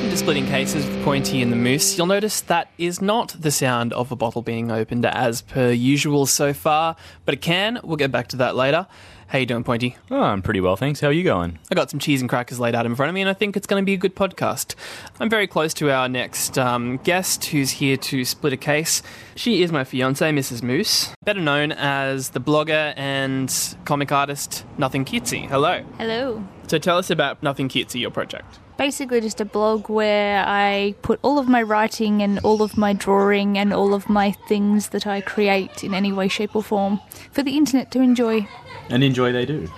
Welcome to Splitting Cases with Pointy and the Moose. You'll notice that is not the sound of a bottle being opened as per usual so far, but it can. We'll get back to that later. How you doing, Pointy? Oh, I'm pretty well, thanks. How are you going? I got some cheese and crackers laid out in front of me, and I think it's going to be a good podcast. I'm very close to our next um, guest, who's here to split a case. She is my fiance, Mrs. Moose, better known as the blogger and comic artist Nothing Cutesy. Hello. Hello. So tell us about Nothing Cutesy, your project. Basically, just a blog where I put all of my writing and all of my drawing and all of my things that I create in any way, shape, or form for the internet to enjoy. And enjoy they do.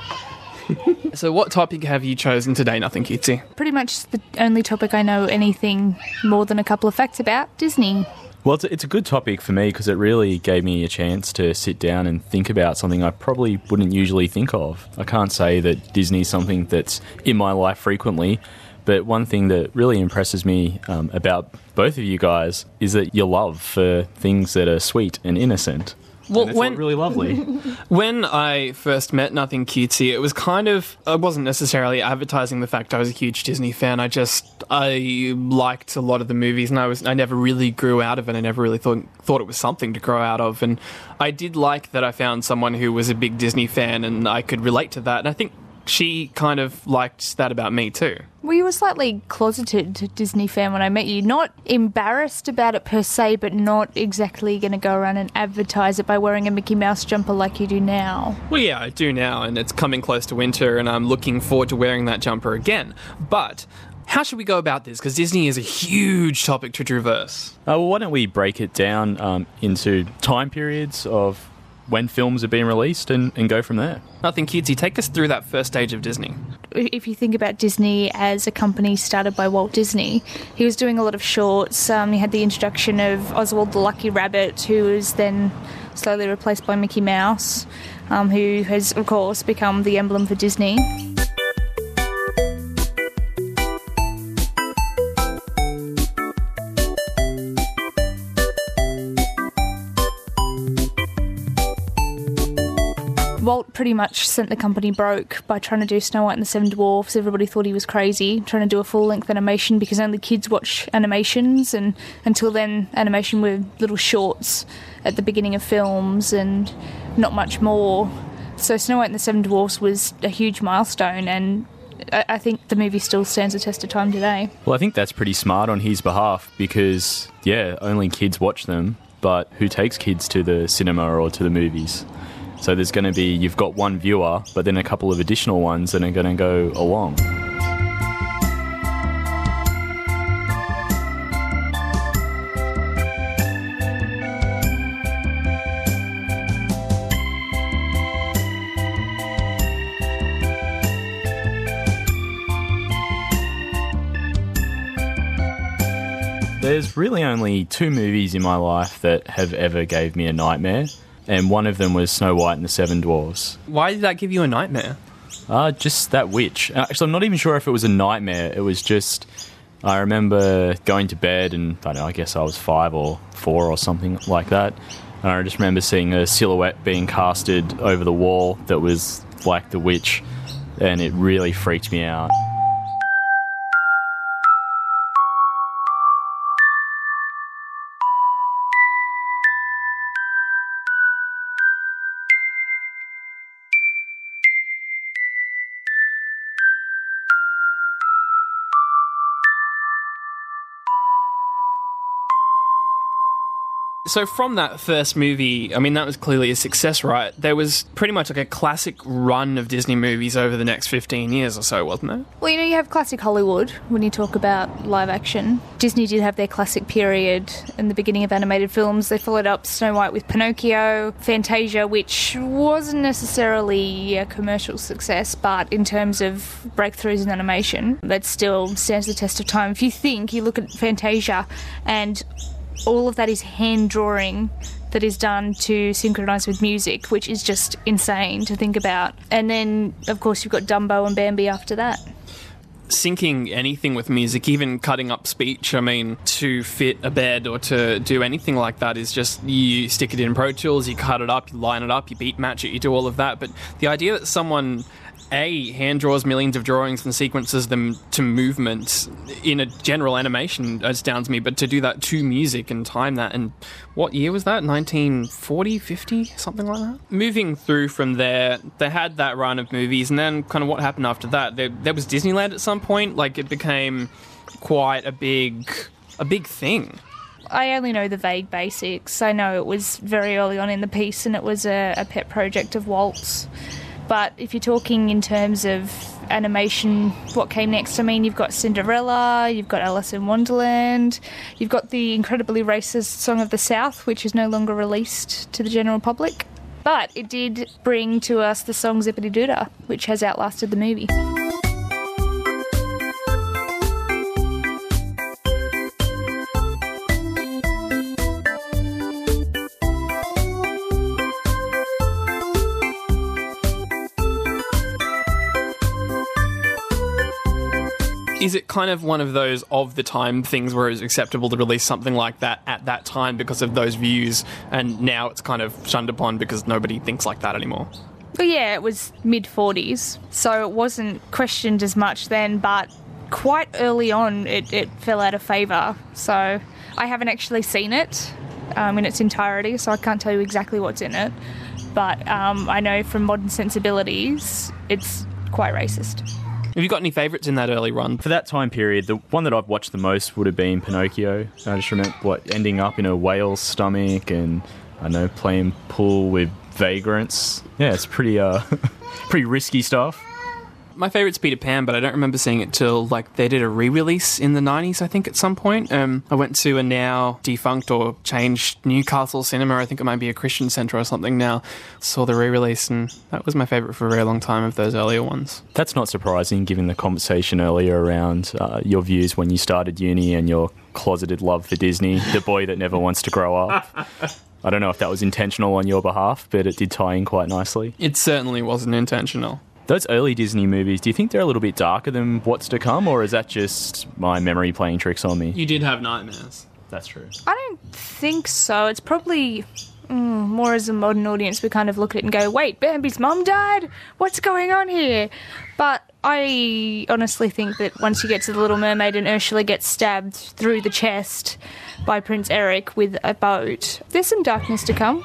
So, what topic have you chosen today, Nothing Cutesy? Pretty much the only topic I know anything more than a couple of facts about Disney. Well, it's a, it's a good topic for me because it really gave me a chance to sit down and think about something I probably wouldn't usually think of. I can't say that Disney's something that's in my life frequently, but one thing that really impresses me um, about both of you guys is that your love for things that are sweet and innocent. Well, And when- really lovely. When I first met Nothing Cutesy, it was kind of I wasn't necessarily advertising the fact I was a huge Disney fan. I just I liked a lot of the movies, and I was I never really grew out of it. I never really thought thought it was something to grow out of, and I did like that I found someone who was a big Disney fan, and I could relate to that. And I think she kind of liked that about me too. Well, you were slightly closeted Disney fan when I met you. Not embarrassed about it per se, but not exactly going to go around and advertise it by wearing a Mickey Mouse jumper like you do now. Well, yeah, I do now, and it's coming close to winter, and I'm looking forward to wearing that jumper again. But how should we go about this? Because Disney is a huge topic to traverse. Uh, well, why don't we break it down um, into time periods of when films are being released and, and go from there? Nothing cutesy. Take us through that first stage of Disney. if you think about Disney as a company started by Walt Disney, he was doing a lot of shorts. Um, he had the introduction of Oswald the Lucky Rabbit, who was then slowly replaced by Mickey Mouse, um, who has, of course, become the emblem for Disney. Walt pretty much sent the company broke by trying to do Snow White and the Seven Dwarfs. Everybody thought he was crazy, trying to do a full length animation because only kids watch animations, and until then, animation were little shorts at the beginning of films and not much more. So, Snow White and the Seven Dwarfs was a huge milestone, and I, think the movie still stands the test of time today. Well, I think that's pretty smart on his behalf because, yeah, only kids watch them, but who takes kids to the cinema or to the movies? So there's going to be, you've got one viewer, but then a couple of additional ones that are going to go along. There's really only two movies in my life that have ever gave me a nightmare, and one of them was Snow White and the Seven Dwarfs. Why did that give you a nightmare? Uh, just that witch. Uh, Actually, I'm not even sure if it was a nightmare. It was just, I remember going to bed, and I don't know, I guess I was five or four or something like that. And I just remember seeing a silhouette being casted over the wall that was like the witch, and it really freaked me out. So from that first movie, I mean that was clearly a success, right? There was pretty much like a classic run of Disney movies over the next 15 years or so, wasn't there? Well, you know, you have classic Hollywood when you talk about live action. Disney did have their classic period in the beginning of animated films. They followed up Snow White with Pinocchio, Fantasia, which wasn't necessarily a commercial success, but in terms of breakthroughs in animation, that still stands the test of time. If you think, you look at Fantasia and all of that is hand drawing that is done to synchronize with music, which is just insane to think about. And then, of course, you've got Dumbo and Bambi after that. Syncing anything with music, even cutting up speech, I mean, to fit a bed or to do anything like that is just you stick it in Pro Tools, you cut it up, you line it up, you beat match it, you do all of that. But the idea that someone a hand draws millions of drawings and sequences them to movement in a general animation astounds me but to do that to music and time that and what year was that 1940 50 something like that moving through from there they had that run of movies and then kind of what happened after that there, there was disneyland at some point like it became quite a big a big thing I only know the vague basics. I know it was very early on in the piece and it was a, a pet project of Walt's. But if you're talking in terms of animation, what came next? I mean, you've got Cinderella, you've got Alice in Wonderland, you've got the incredibly racist Song of the South, which is no longer released to the general public. But it did bring to us the song Zip-a-Dee-Doo-Dah, which has outlasted the movie. Is it kind of one of those of the time things where it's acceptable to release something like that at that time because of those views, and now it's kind of shunned upon because nobody thinks like that anymore? Well, yeah, it was mid 40s, so it wasn't questioned as much then, but quite early on it, it fell out of favour. So I haven't actually seen it um, in its entirety, so I can't tell you exactly what's in it. But um, I know from modern sensibilities, it's quite racist. Have you got any favourites in that early run? For that time period, the one that I've watched the most would have been Pinocchio. I just remember what ending up in a whale's stomach and I know playing pool with vagrants. Yeah, it's pretty uh pretty risky stuff. My favourite's Peter Pan, but I don't remember seeing it till like they did a re-release in the '90s. I think at some point, um, I went to a now defunct or changed Newcastle Cinema. I think it might be a Christian Centre or something now. Saw the re-release, and that was my favourite for a very long time of those earlier ones. That's not surprising, given the conversation earlier around uh, your views when you started uni and your closeted love for Disney, the boy that never wants to grow up. I don't know if that was intentional on your behalf, but it did tie in quite nicely. It certainly wasn't intentional. Those early Disney movies, do you think they're a little bit darker than what's to come, or is that just my memory playing tricks on me? You did have nightmares. That's true. I don't think so. It's probably mm, more as a modern audience, we kind of look at it and go, wait, Bambi's mum died? What's going on here? But I honestly think that once you get to The Little Mermaid and Ursula gets stabbed through the chest by Prince Eric with a boat, there's some darkness to come.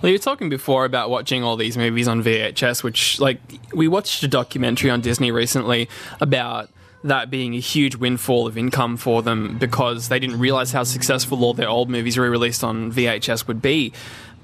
Well, you were talking before about watching all these movies on VHS, which, like, we watched a documentary on Disney recently about that being a huge windfall of income for them because they didn't realize how successful all their old movies re released on VHS would be.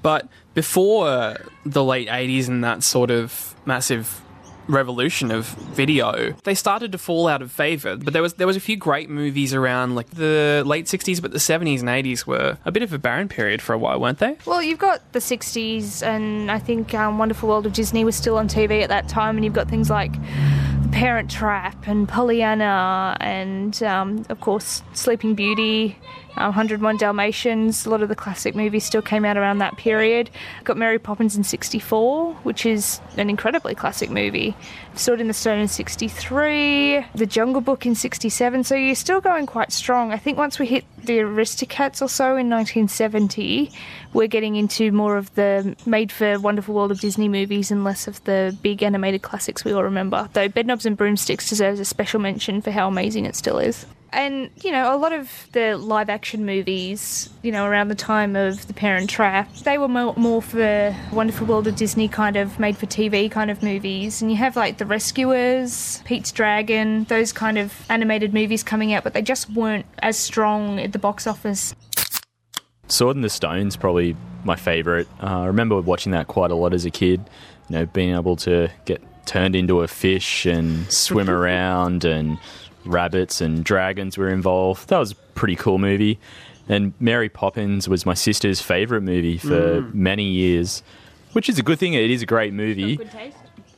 But before the late 80s and that sort of massive revolution of video, they started to fall out of favor. But there was there was a few great movies around like the late 60s, but the 70s and 80s were a bit of a barren period for a while, weren't they? Well, you've got the 60s, and I think um, Wonderful World of Disney was still on TV at that time, and you've got things like The Parent Trap and Pollyanna, and um, of course Sleeping Beauty. Um, 101 Dalmatians, a lot of the classic movies still came out around that period. Got Mary Poppins in 64, which is an incredibly classic movie. Sword in the Stone in 63, The Jungle Book in 67, so you're still going quite strong. I think once we hit the Aristocats or so in 1970, we're getting into more of the made for Wonderful World of Disney movies and less of the big animated classics we all remember. Though Bedknobs and Broomsticks deserves a special mention for how amazing it still is and you know a lot of the live action movies you know around the time of the parent trap they were more, more for wonderful world of disney kind of made for tv kind of movies. And you have like the rescuers pete's dragon those kind of animated movies coming out but they just weren't as strong at the box office. Sword in the stone's probably my favorite. Uh, i remember watching that quite a lot as a kid you know being able to get turned into a fish and swim around and rabbits and dragons were involved. That was a pretty cool movie. And Mary Poppins was my sister's favourite movie for mm. many years, which is a good thing. It is a great movie. Good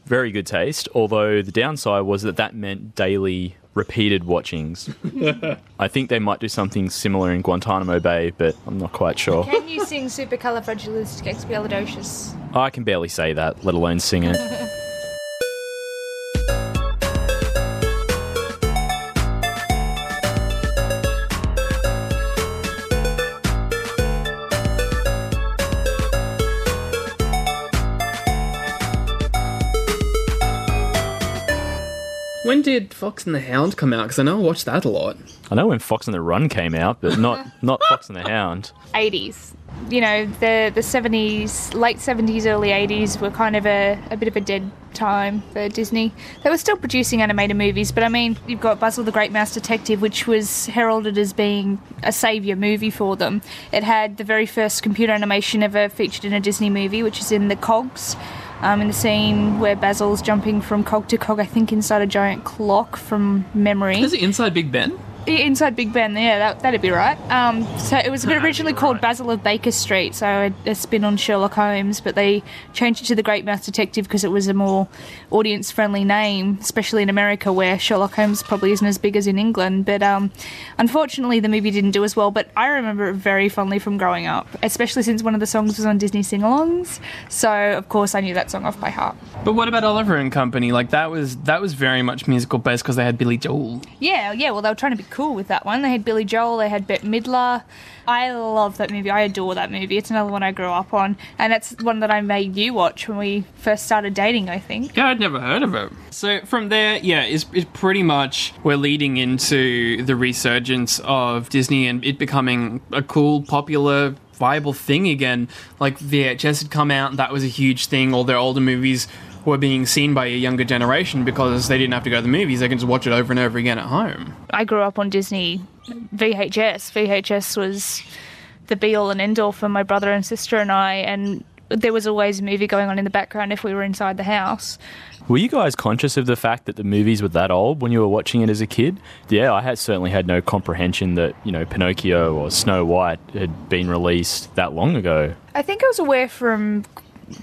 Very good taste. Although the downside was that that meant daily repeated watchings. I think they might do something similar in Guantanamo Bay, but I'm not quite sure. Can you sing Supercalifragilisticexpialidocious? I can barely say that, let alone sing it. When did Fox and the Hound come out? Because I know I watched that a lot. I know when Fox and the Run came out, but not not Fox and the Hound. 80s. You know, the the 70s, late 70s, early 80s were kind of a, a bit of a dead time for Disney. They were still producing animated movies, but I mean, you've got Basil the Great Mouse Detective, which was heralded as being a saviour movie for them. It had the very first computer animation ever featured in a Disney movie, which is in the Cogs. Um, in the scene where Basil's jumping from cog to cog, I think inside a giant clock from memory. Is it inside Big Ben? Inside Big Ben, yeah, that, that'd be right. Um, so it was originally called right. Basil of Baker Street, so a, a spin on Sherlock Holmes, but they changed it to the Great Mouse Detective because it was a more audience friendly name, especially in America where Sherlock Holmes probably isn't as big as in England. But um, unfortunately, the movie didn't do as well, but I remember it very fondly from growing up, especially since one of the songs was on Disney sing alongs. So, of course, I knew that song off by heart. But what about Oliver and Company? Like that was that was very much musical based because they had Billy Joel. Yeah, yeah. Well, they were trying to be cool with that one. They had Billy Joel, they had Bette Midler. I love that movie. I adore that movie. It's another one I grew up on, and it's one that I made you watch when we first started dating. I think. Yeah, I'd never heard of it. So from there, yeah, it's, it's pretty much we're leading into the resurgence of Disney and it becoming a cool, popular, viable thing again. Like VHS had come out, and that was a huge thing. All their older movies were being seen by a younger generation because they didn't have to go to the movies; they can just watch it over and over again at home. I grew up on Disney VHS. VHS was the be all and end all for my brother and sister and I, and there was always a movie going on in the background if we were inside the house. Were you guys conscious of the fact that the movies were that old when you were watching it as a kid? Yeah, I had certainly had no comprehension that you know Pinocchio or Snow White had been released that long ago. I think I was aware from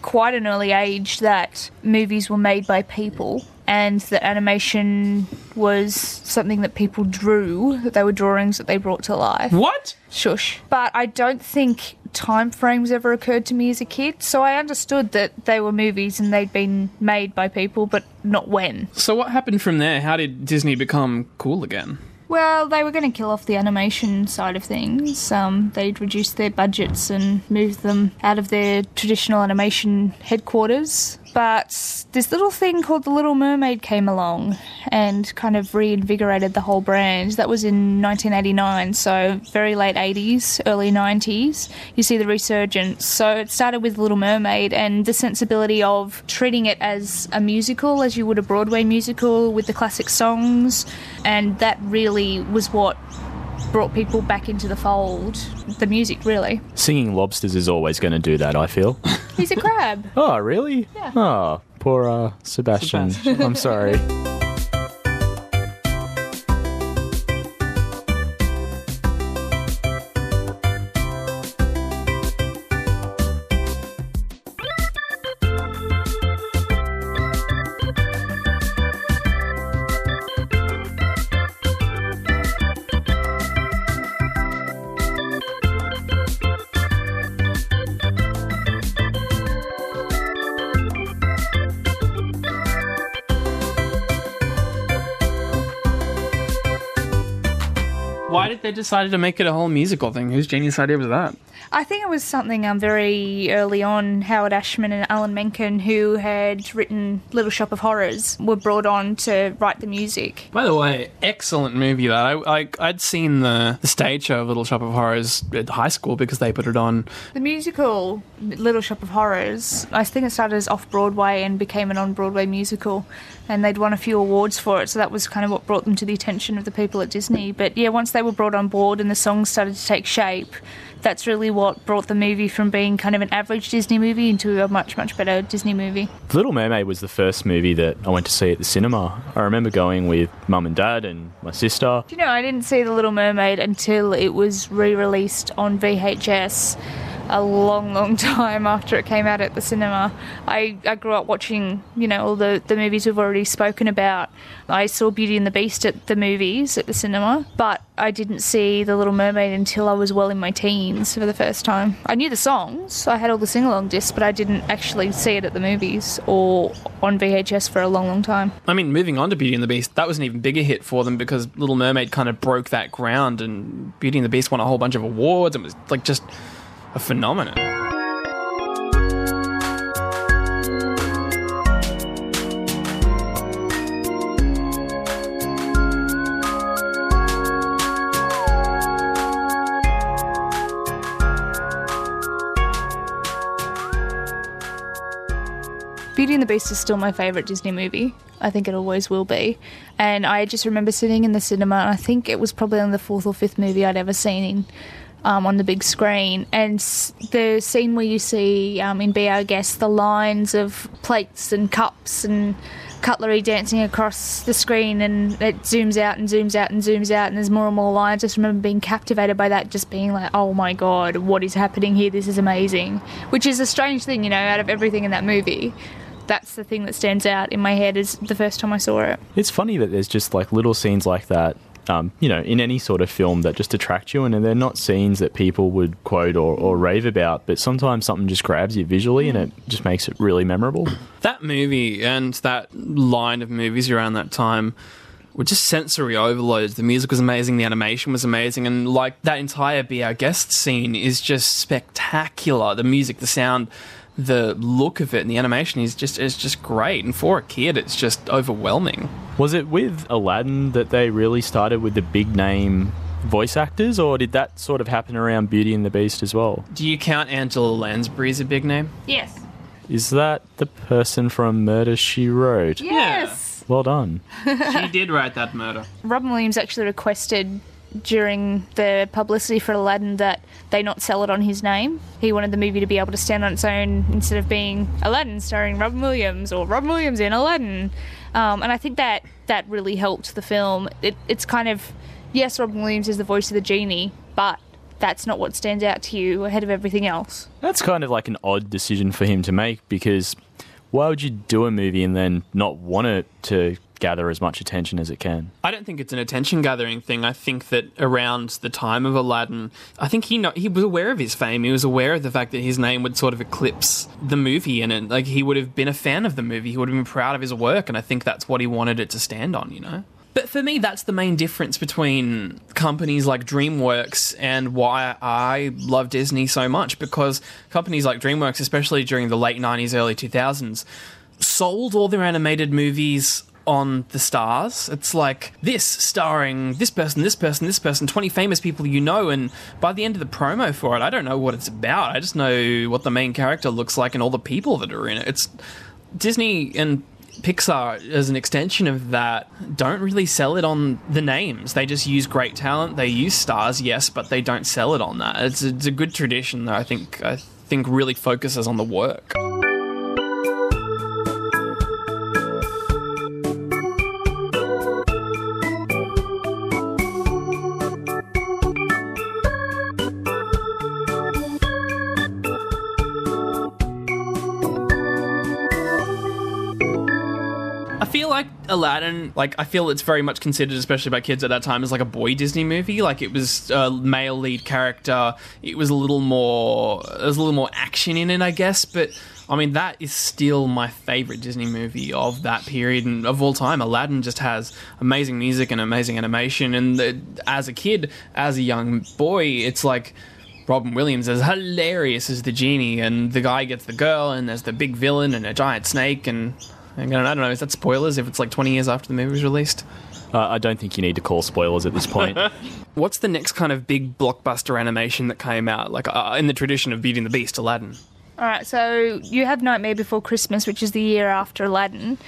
quite an early age that movies were made by people and that animation was something that people drew, that they were drawings that they brought to life. What? Shush. But I don't think time frames ever occurred to me as a kid, so I understood that they were movies and they'd been made by people, but not when. So what happened from there? How did Disney become cool again? Well, they were going to kill off the animation side of things. Um, they'd reduced their budgets and moved them out of their traditional animation headquarters. But this little thing called The Little Mermaid came along and kind of reinvigorated the whole brand. That was in 1989, so very late 80s, early 90s. You see the resurgence. So it started with Little Mermaid and the sensibility of treating it as a musical, as you would a Broadway musical with the classic songs. And that really was what brought people back into the fold. The music, really. Singing lobsters is always going to do that. I feel. He's a crab. oh, really? Yeah. Oh, poor uh, Sebastian. Sebastian. I'm sorry. Why did they decide to make it a whole musical thing? Whose genius idea was that? I think it was something um, very early on. Howard Ashman and Alan Menken, who had written Little Shop of Horrors, were brought on to write the music. By the way, excellent movie that I, I I'd seen the the stage show of Little Shop of Horrors at high school because they put it on. The musical Little Shop of Horrors, I think it started as off Broadway and became an on Broadway musical, and they'd won a few awards for it, so that was kind of what brought them to the attention of the people at Disney. But yeah, once they were brought on board and the songs started to take shape, that's really what brought the movie from being kind of an average Disney movie into a much, much better Disney movie. Little Mermaid was the first movie that I went to see at the cinema. I remember going with mum and dad and my sister. Do you know, I didn't see The Little Mermaid until it was re released on VHS a long, long time after it came out at the cinema. I, I grew up watching, you know, all the, the movies we've already spoken about. I saw Beauty and the Beast at the movies at the cinema, but I didn't see The Little Mermaid until I was well in my teens for the first time. I knew the songs, I had all the sing along discs, but I didn't actually see it at the movies or on VHS for a long, long time. I mean, moving on to Beauty and the Beast, that was an even bigger hit for them because Little Mermaid kind of broke that ground, and Beauty and the Beast won a whole bunch of awards and was like just a phenomenon. Beauty and the Beast is still my favourite Disney movie. I think it always will be. And I just remember sitting in the cinema, and I think it was probably on the fourth or fifth movie I'd ever seen in um, on the big screen. And the scene where you see um, in Be Our Guest the lines of plates and cups and cutlery dancing across the screen, and it zooms out and zooms out and zooms out, and there's more and more lines. I just remember being captivated by that, just being like, oh my god, what is happening here? This is amazing. Which is a strange thing, you know, out of everything in that movie. That's the thing that stands out in my head is the first time I saw it. It's funny that there's just like little scenes like that, um, you know, in any sort of film that just attract you, and they're not scenes that people would quote or, or rave about, but sometimes something just grabs you visually and it just makes it really memorable. That movie and that line of movies around that time were just sensory overloads. The music was amazing, the animation was amazing, and like that entire Be Our Guest scene is just spectacular. The music, the sound, the look of it, and the animation is just is just great. And for a kid, it's just overwhelming. Was it with Aladdin that they really started with the big name voice actors, or did that sort of happen around Beauty and the Beast as well? Do you count Angela Lansbury as a big name? Yes. Is that the person from Murder She Wrote? Yes. Well done. she did write that murder. Robin Williams actually requested during the publicity for Aladdin that they not sell it on his name. He wanted the movie to be able to stand on its own instead of being Aladdin starring Robin Williams or Robin Williams in Aladdin. Um, and I think that that really helped the film. It, it's kind of yes, Robin Williams is the voice of the genie, but that's not what stands out to you ahead of everything else. That's kind of like an odd decision for him to make because why would you do a movie and then not want it to gather as much attention as it can? I don't think it's an attention gathering thing. I think that around the time of Aladdin, I think he know, he was aware of his fame. He was aware of the fact that his name would sort of eclipse the movie, and it, like he would have been a fan of the movie. He would have been proud of his work, and I think that's what he wanted it to stand on. You know. But for me, that's the main difference between companies like DreamWorks and why I love Disney so much. Because companies like DreamWorks, especially during the late 90s, early 2000s, sold all their animated movies on the stars. It's like this starring this person, this person, this person, 20 famous people you know. And by the end of the promo for it, I don't know what it's about. I just know what the main character looks like and all the people that are in it. It's Disney and Pixar, as an extension of that, don't really sell it on the names. They just use great talent. They use stars, yes, but they don't sell it on that. It's a, it's a good tradition that I think I think really focuses on the work. Aladdin, like I feel it's very much considered, especially by kids at that time, as like a boy Disney movie. Like it was a male lead character. It was a little more, there's a little more action in it, I guess. But I mean, that is still my favorite Disney movie of that period and of all time. Aladdin just has amazing music and amazing animation. And the, as a kid, as a young boy, it's like. Robin Williams is hilarious as the genie, and the guy gets the girl, and there's the big villain and a giant snake, and I don't know. Is that spoilers if it's like 20 years after the movie was released? Uh, I don't think you need to call spoilers at this point. What's the next kind of big blockbuster animation that came out, like uh, in the tradition of Beauty and the Beast, Aladdin? All right, so you have Nightmare Before Christmas, which is the year after Aladdin,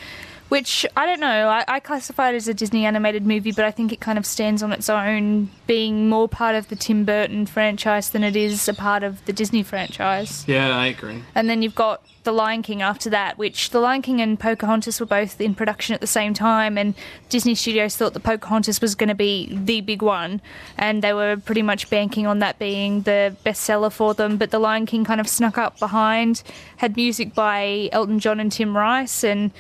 which I don't know. I, I classify it as a Disney animated movie, but I think it kind of stands on its own, being more part of the Tim Burton franchise than it is a part of the Disney franchise. Yeah, I agree. And then you've got The Lion King after that, which The Lion King and Pocahontas were both in production at the same time, and Disney Studios thought that Pocahontas was going to be the big one, and they were pretty much banking on that being the bestseller for them. But The Lion King kind of snuck up behind, had music by Elton John and Tim Rice, and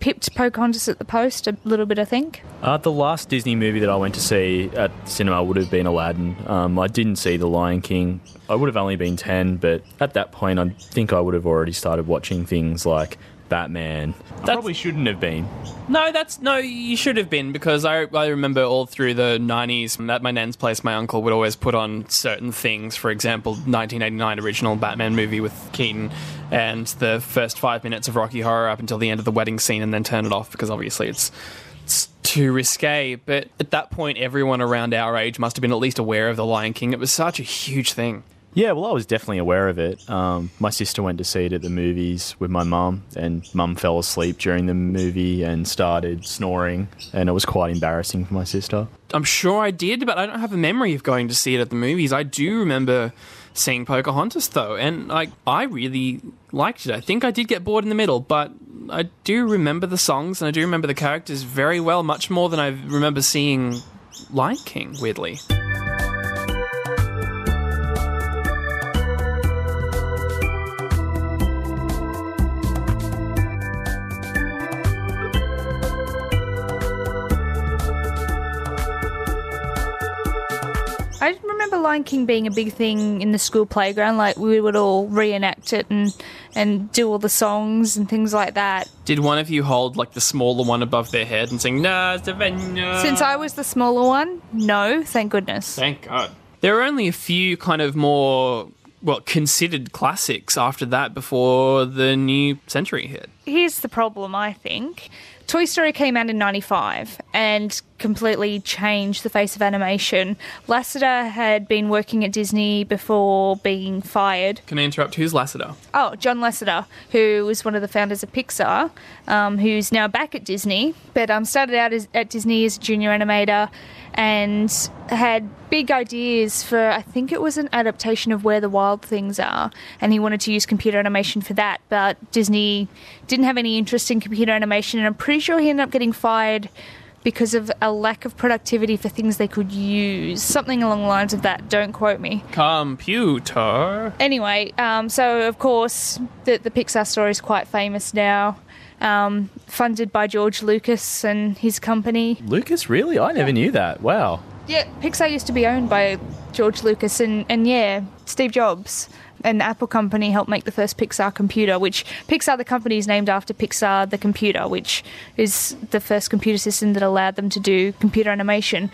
pipped Pocahontas at the post a little bit, I think. uh, the last Disney movie that I went to see at cinema would have been Aladdin. Um, I didn't see The Lion King. I would have only been 10, but at that point, I think I would have already started watching things like Batman. I probably shouldn't have been. No, that's no. You should have been because I I remember all through the '90s at my nan's place, my uncle would always put on certain things. For example, 1989 original Batman movie with Keaton, and the first five minutes of Rocky Horror up until the end of the wedding scene, and then turn it off because obviously it's it's too risque. But at that point, everyone around our age must have been at least aware of the Lion King. It was such a huge thing. Yeah, well, I was definitely aware of it. Um, my sister went to see it at the movies with my mum, and mum fell asleep during the movie and started snoring, and it was quite embarrassing for my sister. I'm sure I did, but I don't have a memory of going to see it at the movies. I do remember seeing Pocahontas though, and like I really liked it. I think I did get bored in the middle, but I do remember the songs and I do remember the characters very well, much more than I remember seeing Lion King. Weirdly. Lion King being a big thing in the school playground. Like we would all reenact it and and do all the songs and things like that. Did one of you hold like the smaller one above their head and sing "Na Savannah"? Since I was the smaller one, no, thank goodness. Thank God. There are only a few kind of more well considered classics after that before the new century hit. Here's the problem, I think. Toy Story came out in 95 and completely changed the face of animation. Lasseter had been working at Disney before being fired. Can I interrupt? Who's Lasseter? Oh, John Lasseter, who was one of the founders of Pixar, um, who's now back at Disney, but um, started out as, at Disney as a junior animator and had big ideas for, I think it was an adaptation of Where the Wild Things Are, and he wanted to use computer animation for that, but Disney didn't have any interest in computer animation, and I'm pretty sure he ended up getting fired because of a lack of productivity for things they could use. Something along the lines of that, don't quote me. Computer. Anyway, um, so of course, the, the Pixar story is quite famous now. Um, funded by George Lucas and his company. Lucas, really? I never knew that. Wow. Yeah, Pixar used to be owned by George Lucas and, and yeah, Steve Jobs. And the Apple company helped make the first Pixar computer, which Pixar, the company, is named after Pixar, the computer, which is the first computer system that allowed them to do computer animation.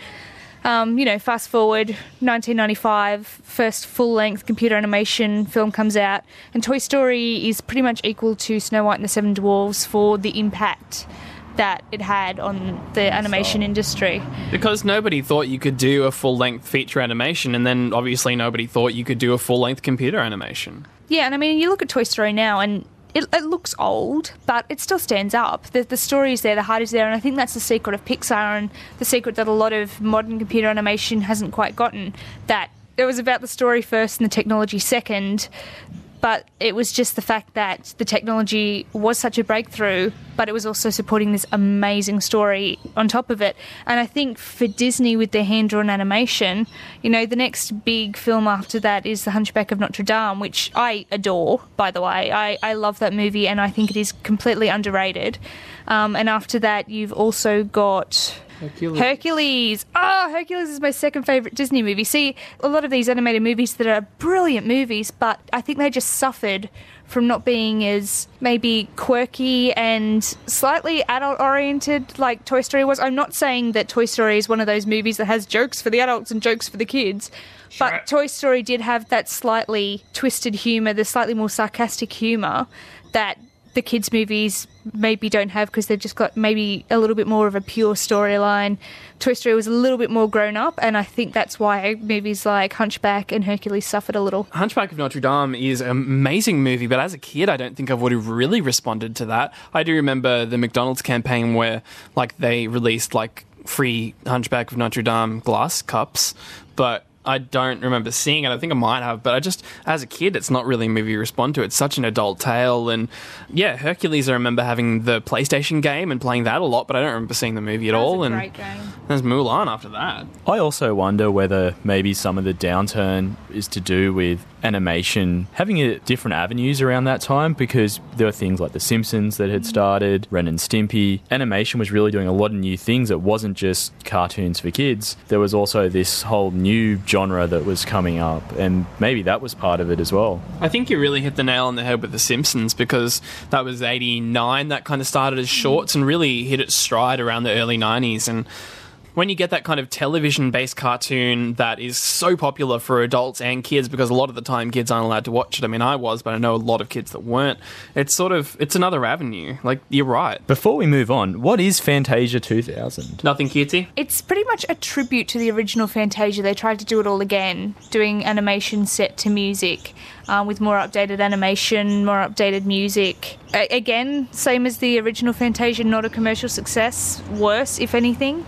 Um, you know, fast forward 1995, first full length computer animation film comes out, and Toy Story is pretty much equal to Snow White and the Seven Dwarfs for the impact that it had on the animation industry. Because nobody thought you could do a full length feature animation, and then obviously nobody thought you could do a full length computer animation. Yeah, and I mean, you look at Toy Story now, and it, it, looks old, but it still stands up. The, the story is there, the heart is there, and I think that's the secret of Pixar and the secret that a lot of modern computer animation hasn't quite gotten. That it was about the story first and the technology second, but it was just the fact that the technology was such a breakthrough, but it was also supporting this amazing story on top of it. And I think for Disney with their hand drawn animation, you know, the next big film after that is The Hunchback of Notre Dame, which I adore, by the way. I, I love that movie and I think it is completely underrated. Um, and after that, you've also got. Hercules. Hercules. Oh, Hercules is my second favorite Disney movie. See, a lot of these animated movies that are brilliant movies, but I think they just suffered from not being as maybe quirky and slightly adult oriented like Toy Story was. I'm not saying that Toy Story is one of those movies that has jokes for the adults and jokes for the kids. But Toy Story did have that slightly twisted humour, the slightly more sarcastic humour that the kids' movies maybe don't have because they've just got maybe a little bit more of a pure storyline. Toy Story was a little bit more grown up, and I think that's why movies like Hunchback and Hercules suffered a little. Hunchback of Notre Dame is an amazing movie, but as a kid, I don't think I would have really responded to that. I do remember the McDonald's campaign where, like, they released like free Hunchback of Notre Dame glass cups, but I don't remember seeing it. I think I might have, but I just, as a kid, it's not really a movie you respond to. It's such an adult tale. And yeah, Hercules, I remember having the PlayStation game and playing that a lot, but I don't remember seeing the movie at all. a and great game. there's Mulan after that. I also wonder whether maybe some of the downturn is to do with animation having a different avenues around that time because there were things like The Simpsons that had started, Ren and Stimpy. Animation was really doing a lot of new things. It wasn't just cartoons for kids. There was also this whole new genre that was coming up, and maybe that was part of it as well. I think you really hit the nail on the head with The Simpsons because that was 89 that kind of started as shorts and really hit its stride around the early 90s. And when you get that kind of television based cartoon that is so popular for adults and kids because a lot of the time kids aren't allowed to watch it. I mean, I was, but I know a lot of kids that weren't. It's sort of it's another avenue. Like you're right. Before we move on, what is Fantasia 2000? Nothing cutesy. It's pretty much a tribute to the original Fantasia. They tried to do it all again, doing animation set to music. Um, with more updated animation, more updated music. A- again, same as the original Fantasia, not a commercial success, worse, if anything.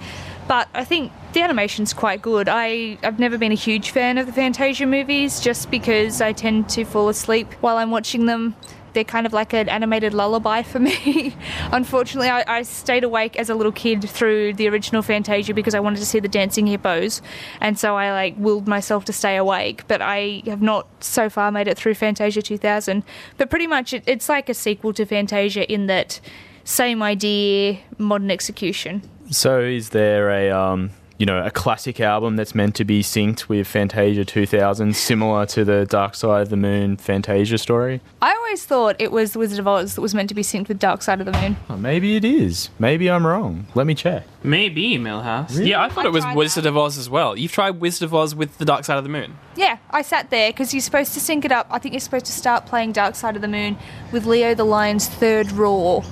But I think the animation's quite good. I, I've never been a huge fan of the Fantasia movies just because I tend to fall asleep while I'm watching them. They're kind of like an animated lullaby for me. Unfortunately, I, I stayed awake as a little kid through the original Fantasia because I wanted to see the dancing hippos, and so I like willed myself to stay awake. But I have not so far made it through Fantasia 2000. But pretty much, it, it's like a sequel to Fantasia in that same idea, modern execution. So, is there a um, you know a classic album that's meant to be synced with Fantasia 2000, similar to the Dark Side of the Moon Fantasia story? I always thought it was The Wizard of Oz that was meant to be synced with Dark Side of the Moon. Oh, maybe it is. Maybe I'm wrong. Let me check. Maybe Millhouse. Yeah, I thought I it was tried Wizard that. of Oz as well. You've tried Wizard of Oz with the Dark Side of the Moon. Yeah, I sat there because you're supposed to sync it up. I think you're supposed to start playing Dark Side of the Moon with Leo the Lion's third roar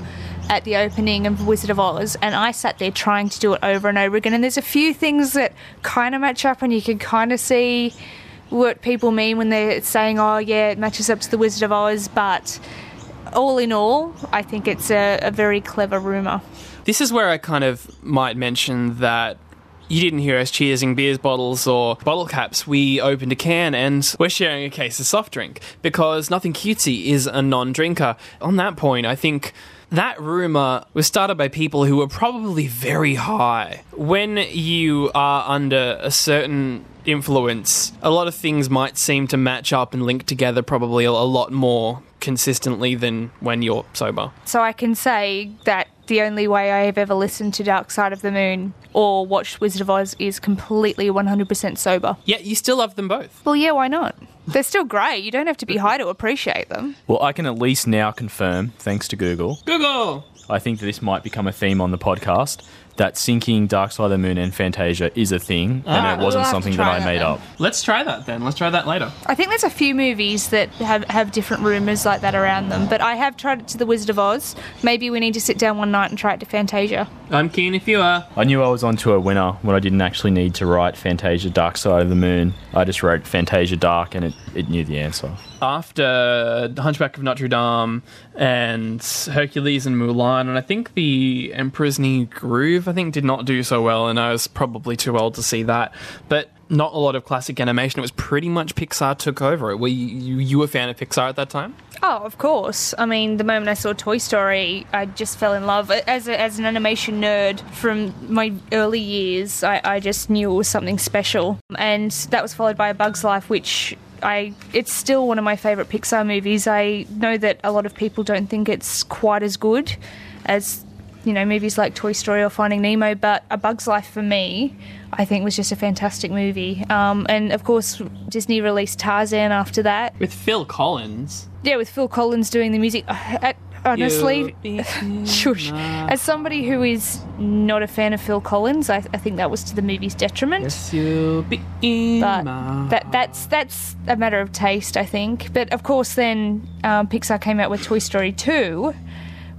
at the opening of Wizard of Oz, and I sat there trying to do it over and over again. And there's a few things that kind of match up, and you can kind of see what people mean when they're saying, "Oh, yeah, it matches up to the Wizard of Oz," but. All in all, I think it's a, a very clever rumour. This is where I kind of might mention that you didn't hear us cheersing beers bottles or bottle caps. We opened a can and we're sharing a case of soft drink because Nothing Cutesy is a non drinker. On that point, I think that rumor was started by people who were probably very high. When you are under a certain influence, a lot of things might seem to match up and link together probably a, lot more consistently than when you're sober. So I can say that the only way I have ever listened to Dark Side of the Moon or watched Wizard of Oz is completely 100% sober. Yet you still love them both. Well, yeah, why not? They're still great. You don't have to be high to appreciate them. Well, I can at least now confirm, thanks to Google, Google! I think that this might become a theme on the podcast. That syncing Dark Side of the Moon and Fantasia is a thing, Ah, and it wasn't we'll something that I that made then. up. Let's try that then. Let's try that later. I think there's a few movies that have, have different rumours like that around them, but I have tried it to The Wizard of Oz. Maybe we need to sit down one night and try it to Fantasia. I'm keen if you are. I knew I was onto a winner when I didn't actually need to write Fantasia Dark Side of the Moon. I just wrote Fantasia Dark, and it, it knew the answer. After The Hunchback of Notre Dame and Hercules and Mulan, and I think the Emperor's New Groove, I think, did not do so well, and I was probably too old to see that. But not a lot of classic animation. It was pretty much Pixar took over. Were you, you, you a fan of Pixar at that time? Oh, of course. I mean, the moment I saw Toy Story, I just fell in love. As, a, as an animation nerd from my early years, I, I just knew it was something special. And that was followed by A Bug's Life, which I it's still one of my favourite Pixar movies. I know that a lot of people don't think it's quite as good as you know movies like Toy Story or Finding Nemo, but A Bug's Life for me, I think was just a fantastic movie. Um, and of course, Disney released Tarzan after that. With Phil Collins. Yeah, with Phil Collins doing the music. Uh, honestly, shush. As somebody who is not a fan of Phil Collins, I, I think that was to the movie's detriment. Yes, you'll be in But my that that's that's a matter of taste, I think. But of course, then um, Pixar came out with Toy Story two,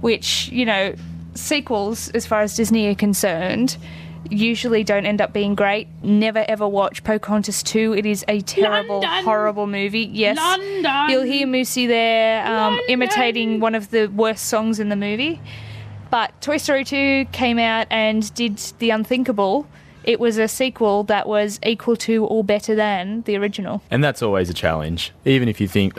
which you know sequels, as far as Disney are concerned, usually don't end up being great. Never ever watch Pocahontas two. It is a terrible, London. horrible movie. Yes, London. you'll hear Moosey there um, imitating one of the worst songs in the movie. But Toy Story 2 came out and did the unthinkable. It was a sequel that was equal to or better than the original. And that's always a challenge. Even if you think,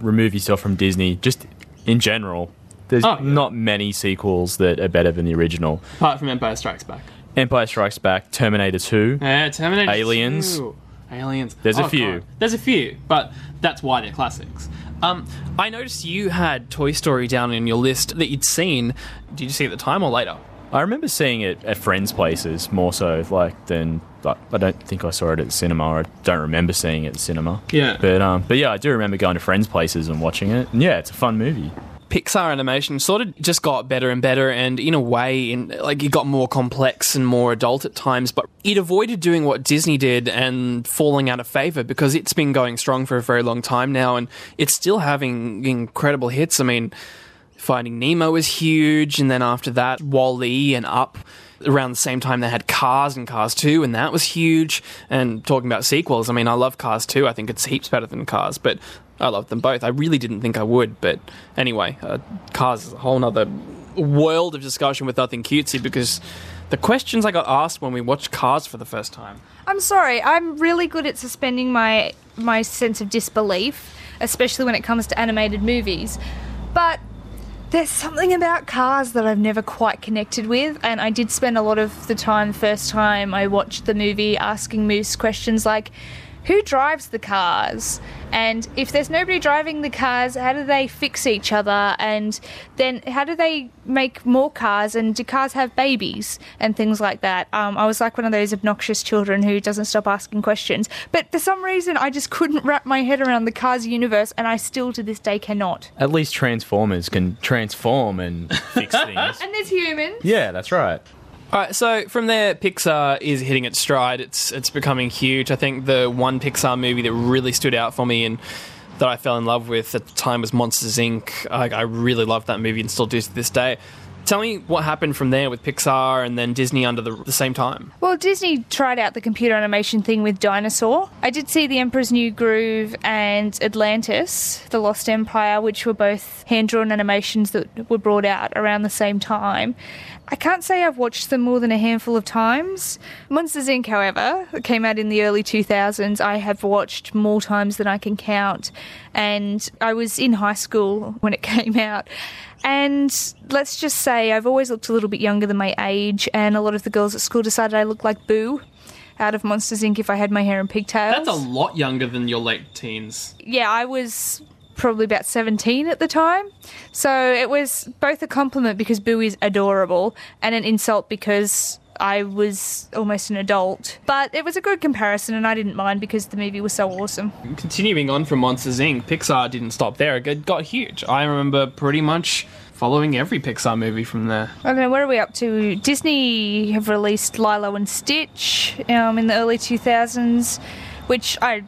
remove yourself from Disney, just in general, there's Oh, yeah. not many sequels that are better than the original. Apart from Empire Strikes Back. Empire Strikes Back, Terminator 2. Yeah, Terminator Aliens. 2. Aliens. There's a Oh, few. God. There's a few, but that's why they're classics. Um, I noticed you had Toy Story down in your list that you'd seen. Did you see it at the time or later? I remember seeing it at friends' places more so, like than. Like, I don't think I saw it at the cinema. Or I don't remember seeing it at the cinema. Yeah. But um, but yeah, I do remember going to friends' places and watching it. And yeah, it's a fun movie. Pixar animation sort of just got better and better, and in a way, in like it got more complex and more adult at times. But it avoided doing what Disney did and falling out of favor because it's been going strong for a very long time now, and it's still having incredible hits. I mean, Finding Nemo was huge, and then after that, Wall-E and Up. Around the same time, they had Cars and Cars 2, and that was huge. And talking about sequels, I mean, I love Cars 2. I think it's heaps better than Cars, but I love them both. I really didn't think I would, but anyway, uh, Cars is a whole other world of discussion with nothing cutesy because the questions I got asked when we watched Cars for the first time. I'm sorry. I'm really good at suspending my my sense of disbelief, especially when it comes to animated movies. But there's something about cars that I've never quite connected with, and I did spend a lot of the time, first time I watched the movie, asking Moose questions like, who drives the cars? And if there's nobody driving the cars, how do they fix each other? And then how do they make more cars? And do cars have babies and things like that? Um, I was like one of those obnoxious children who doesn't stop asking questions. But for some reason, I just couldn't wrap my head around the Cars universe, and I still to this day cannot. At least Transformers can transform and fix things. And there's humans. yeah, that's right. All right, so from there, Pixar is hitting its stride. It's it's becoming huge. I think the one Pixar movie that really stood out for me and that I fell in love with at the time was Monsters Inc. I, I really loved that movie and still do to this day. Tell me what happened from there with Pixar and then Disney under the, the same time. Well, Disney tried out the computer animation thing with Dinosaur. I did see The Emperor's New Groove and Atlantis, The Lost Empire, which were both hand drawn animations that were brought out around the same time. I can't say I've watched them more than a handful of times. Monsters Inc., however, that came out in the early 2000s, I have watched more times than I can count. And I was in high school when it came out. And let's just say I've always looked a little bit younger than my age, and a lot of the girls at school decided I looked like Boo out of Monsters Inc. if I had my hair in pigtails. That's a lot younger than your late teens. yeah, I was probably about 17 at the time. So it was both a compliment because Boo is adorable and an insult because I was almost an adult. But it was a good comparison and I didn't mind because the movie was so awesome. Continuing on from Monsters Inc., Pixar didn't stop there. It got huge. I remember pretty much following every Pixar movie from there. I don't know, where are we up to? Disney have released Lilo and Stitch um, in the early 2000s, which I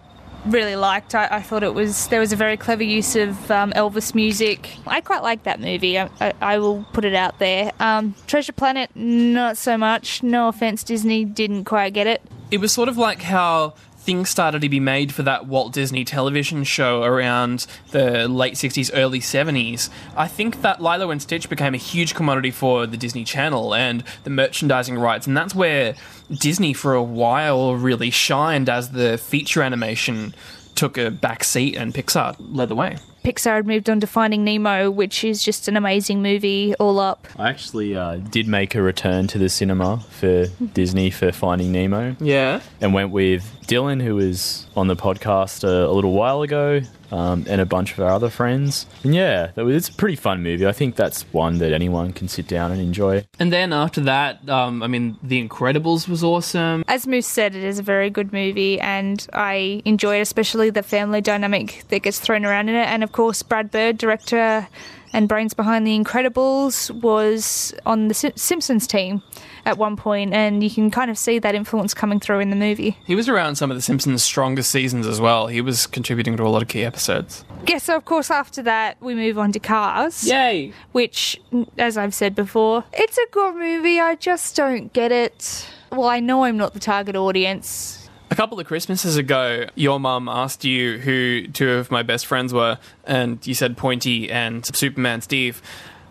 really liked. I, I thought it was there was a very clever use of um, Elvis music. I quite like that movie. I, I, I will put it out there. Um, Treasure Planet, not so much. No offense, Disney didn't quite get it. it was sort of like how things started to be made for that Walt Disney television show around the late 60s, early 70s. I think that Lilo and Stitch became a huge commodity for the Disney Channel and the merchandising rights, and that's where Disney for a while really shined as the feature animation took a back seat and Pixar led the way. Pixar had moved on to Finding Nemo, which is just an amazing movie all up. I actually uh, did make a return to the cinema for Disney for Finding Nemo Yeah. and went with Dylan, who was on the podcast a, a little while ago, um, and a bunch of our other friends. And yeah, that was, it's a pretty fun movie. I think that's one that anyone can sit down and enjoy. And then after that, um, I mean, The Incredibles was awesome. As Moose said, it is a very good movie, and I enjoy it, especially the family dynamic that gets thrown around in it. And of course, Brad Bird, director and brains behind The Incredibles, was on the Sim- Simpsons team at one point, and you can kind of see that influence coming through in the movie. He was around some of The Simpsons' strongest seasons as well. He was contributing to a lot of key episodes. Yes, so of course, after that, we move on to Cars. Yay! which, as I've said before, it's a good movie. I just don't get it. Well, I know I'm not the target audience. A couple of Christmases ago, your mum asked you who two of my best friends were, and you said Pointy and Superman Steve.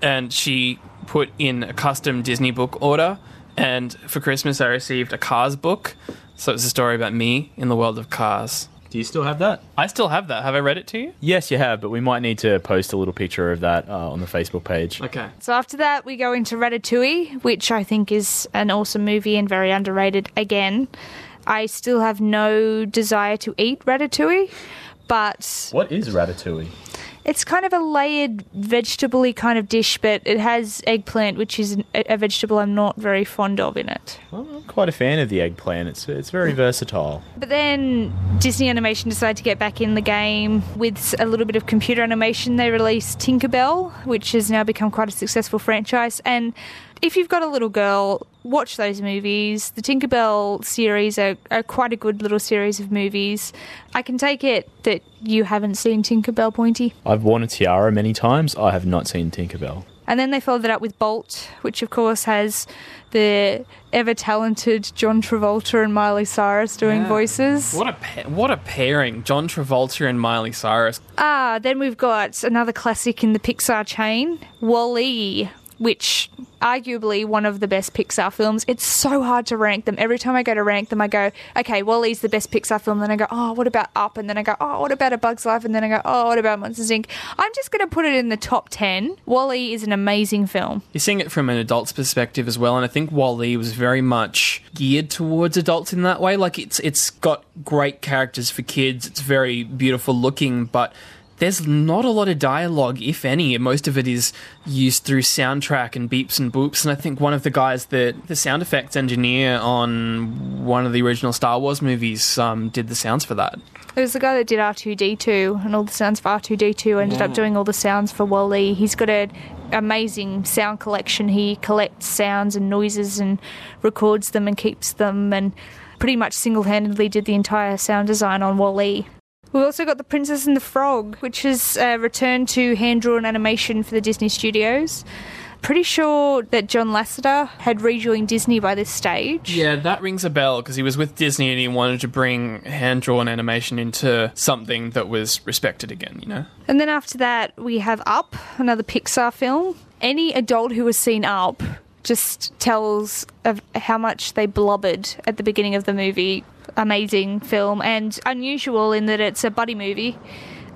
And she put in a custom Disney book order, and for Christmas, I received a Cars book. So it's a story about me in the world of cars. Do you still have that? I still have that. Have I read it to you? Yes, you have, but we might need to post a little picture of that uh, on the Facebook page. Okay. So after that, we go into Ratatouille, which I think is an awesome movie and very underrated again. I still have no desire to eat Ratatouille, but What is Ratatouille? It's kind of a layered vegetable kind of dish, but it has eggplant, which is an- a a vegetable I'm not very fond of in it. Well, I'm quite a fan of the eggplant. It's it's very versatile. But then Disney Animation decided to get back in the game with a little bit of computer animation. They released Tinkerbell, which has now become quite a successful franchise. And if you've got a little girl, watch those movies. The Tinkerbell series are, are quite a good little series of movies. I can take it that you haven't seen Tinkerbell, Pointy. I've worn a tiara many times. I have not seen Tinkerbell. And then they followed that up with Bolt, which of course has the ever talented John Travolta and Miley Cyrus doing Yeah. voices. What a pa- what a pairing, John Travolta and Miley Cyrus. Ah, then we've got another classic in the Pixar chain, Wall-E, which arguably one of the best Pixar films. It's so hard to rank them. Every time I go to rank them, I go, okay, Wall-E's the best Pixar film. Then I go, oh, what about Up? And then I go, oh, what about A Bug's Life? And then I go, oh, what about Monsters Inc? I'm just going to put it in the top 10. Wall-E is an amazing film. You're seeing it from an adult's perspective as well, and I think Wall-E was very much geared towards adults in that way. Like it's it's got great characters for kids. It's very beautiful looking, but there's not a lot of dialogue, if any. Most of it is used through soundtrack and beeps and boops. And I think one of the guys that the sound effects engineer on one of the original Star Wars movies um, did the sounds for that. It was the guy that did R2D2 and all the sounds for R2D2 ended up doing all the sounds for Wall-E. He's got an amazing sound collection. He collects sounds and noises and records them and keeps them and pretty much single-handedly did the entire sound design on Wall-E. We've also got The Princess and the Frog, which has uh, returned to hand-drawn animation for the Disney studios. Pretty sure that John Lasseter had rejoined Disney by this stage. Yeah, that rings a bell because he was with Disney and he wanted to bring hand drawn animation into something that was respected again, you know? And then after that, we have Up, another Pixar film. Any adult who has seen Up just tells of how much they blubbered at the beginning of the movie. Amazing film and unusual in that it's a buddy movie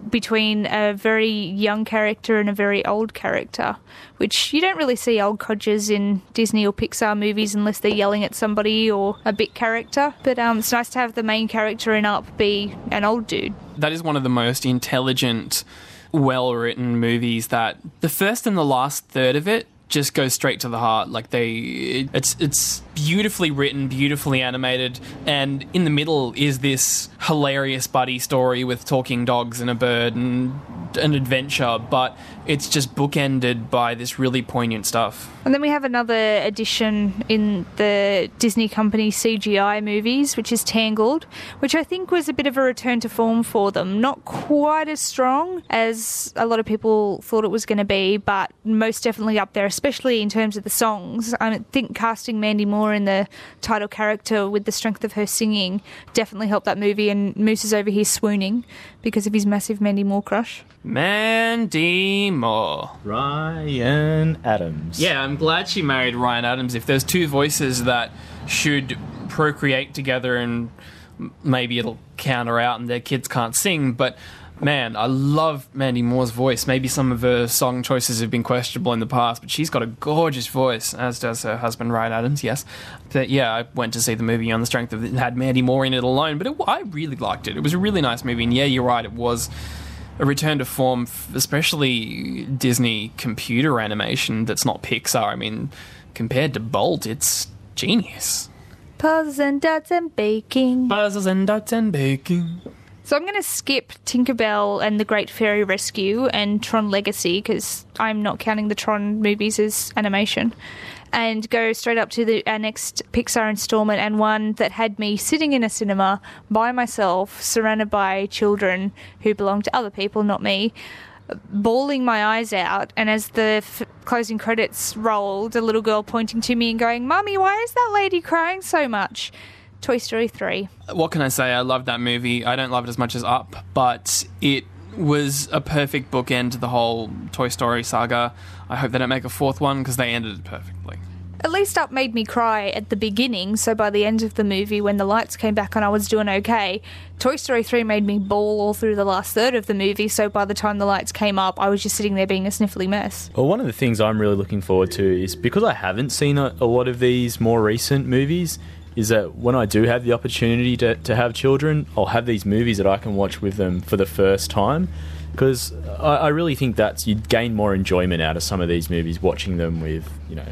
between a very young character and a very old character, which you don't really see old codgers in Disney or Pixar movies unless they're yelling at somebody or a bit character. But um, it's nice to have the main character in Up be an old dude. That is one of the most intelligent, well written movies that the first and the last third of it just goes straight to the heart. Like they it's it's beautifully written beautifully animated and in the middle is this hilarious buddy story with talking dogs and a bird and an adventure but it's just bookended by this really poignant stuff And then we have another addition in the Disney Company CGI movies, which is Tangled, which I think was a bit of a return to form for them. Not quite as strong as a lot of people thought it was going to be, but most definitely up there, especially in terms of the songs. I think casting Mandy Moore in the title character with the strength of her singing definitely helped that movie, and Moose is over here swooning because of his massive Mandy Moore crush. Mandy Moore Ryan Adams. Yeah, I'm glad she married Ryan Adams. If there's two voices that should procreate together and maybe it'll counter out and their kids can't sing, but man, I love Mandy Moore's voice. Maybe some of her song choices have been questionable in the past, but she's got a gorgeous voice, as does her husband Ryan Adams, yes. But yeah, I went to see the movie on the strength of it had Mandy Moore in it alone, but it, I really liked it. It was a really nice movie, and yeah, you're right, it was a return to form, especially Disney computer animation that's not Pixar. I mean, compared to Bolt, it's genius. Puzzles and dots and baking. Buzzes and dots and baking. So I'm going to skip Tinkerbell and the Great Fairy Rescue and Tron Legacy because I'm not counting the Tron movies as animation, and go straight up to the our next Pixar installment and one that had me sitting in a cinema by myself, surrounded by children who belong to other people, not me. Bawling my eyes out, and as the f- closing credits rolled, a little girl pointing to me and going, Mummy, why is that lady crying so much? Toy Story 3. What can I say? I love that movie. I don't love it as much as Up, but it was a perfect bookend to the whole Toy Story saga. I hope they don't make a fourth one because they ended it perfectly. At least Up made me cry at the beginning, so by the end of the movie, when the lights came back and I was doing okay, Toy Story 3 made me bawl all through the last third of the movie, so by the time the lights came up, I was just sitting there being a sniffly mess. Well, one of the things I'm really looking forward to is because I haven't seen a, a lot of these more recent movies, is that when I do have the opportunity to, to have children, I'll have these movies that I can watch with them for the first time. because I, I really think that's you'd gain more enjoyment out of some of these movies watching them with you know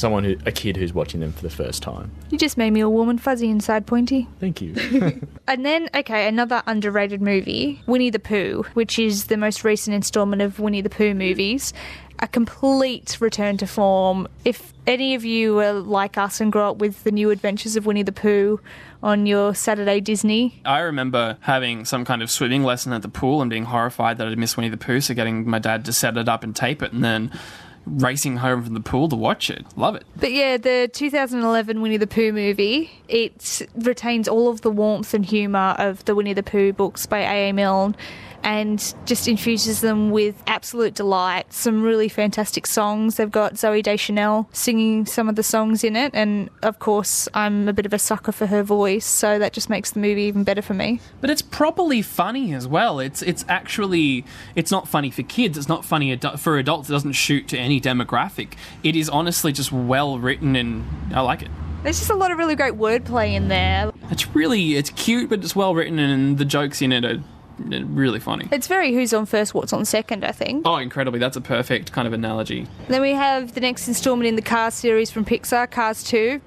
someone who a kid who's watching them for the first time. You just made me all warm and fuzzy inside, Pointy. Thank you. And then, okay, another underrated movie, Winnie the Pooh, which is the most recent installment of Winnie the Pooh movies. A complete return to form. If any of you are like us and grow up with the new adventures of Winnie the Pooh on your Saturday Disney, I remember having some kind of swimming lesson at the pool and being horrified that I'd missed Winnie the Pooh, so getting my dad to set it up and tape it, and then racing home from the pool to watch it. Love it. But yeah, the 2011 Winnie the Pooh movie, it retains all of the warmth and humour of the Winnie the Pooh books by A.A. Milne and just infuses them with absolute delight. Some really fantastic songs. They've got Zooey Deschanel singing some of the songs in it, and of course, I'm a bit of a sucker for her voice, so that just makes the movie even better for me. But it's properly funny as well. It's it's actually it's not funny for kids. It's not funny adu- for adults. It doesn't shoot to any demographic. It is honestly just well written, and I like it. There's just a lot of really great wordplay in there. It's really it's cute, but it's well written, and the jokes in it are really funny. It's very who's on first, what's on second, I think. Oh, incredibly! That's a perfect kind of analogy. Then we have the next installment in the Cars series from Pixar, Cars 2.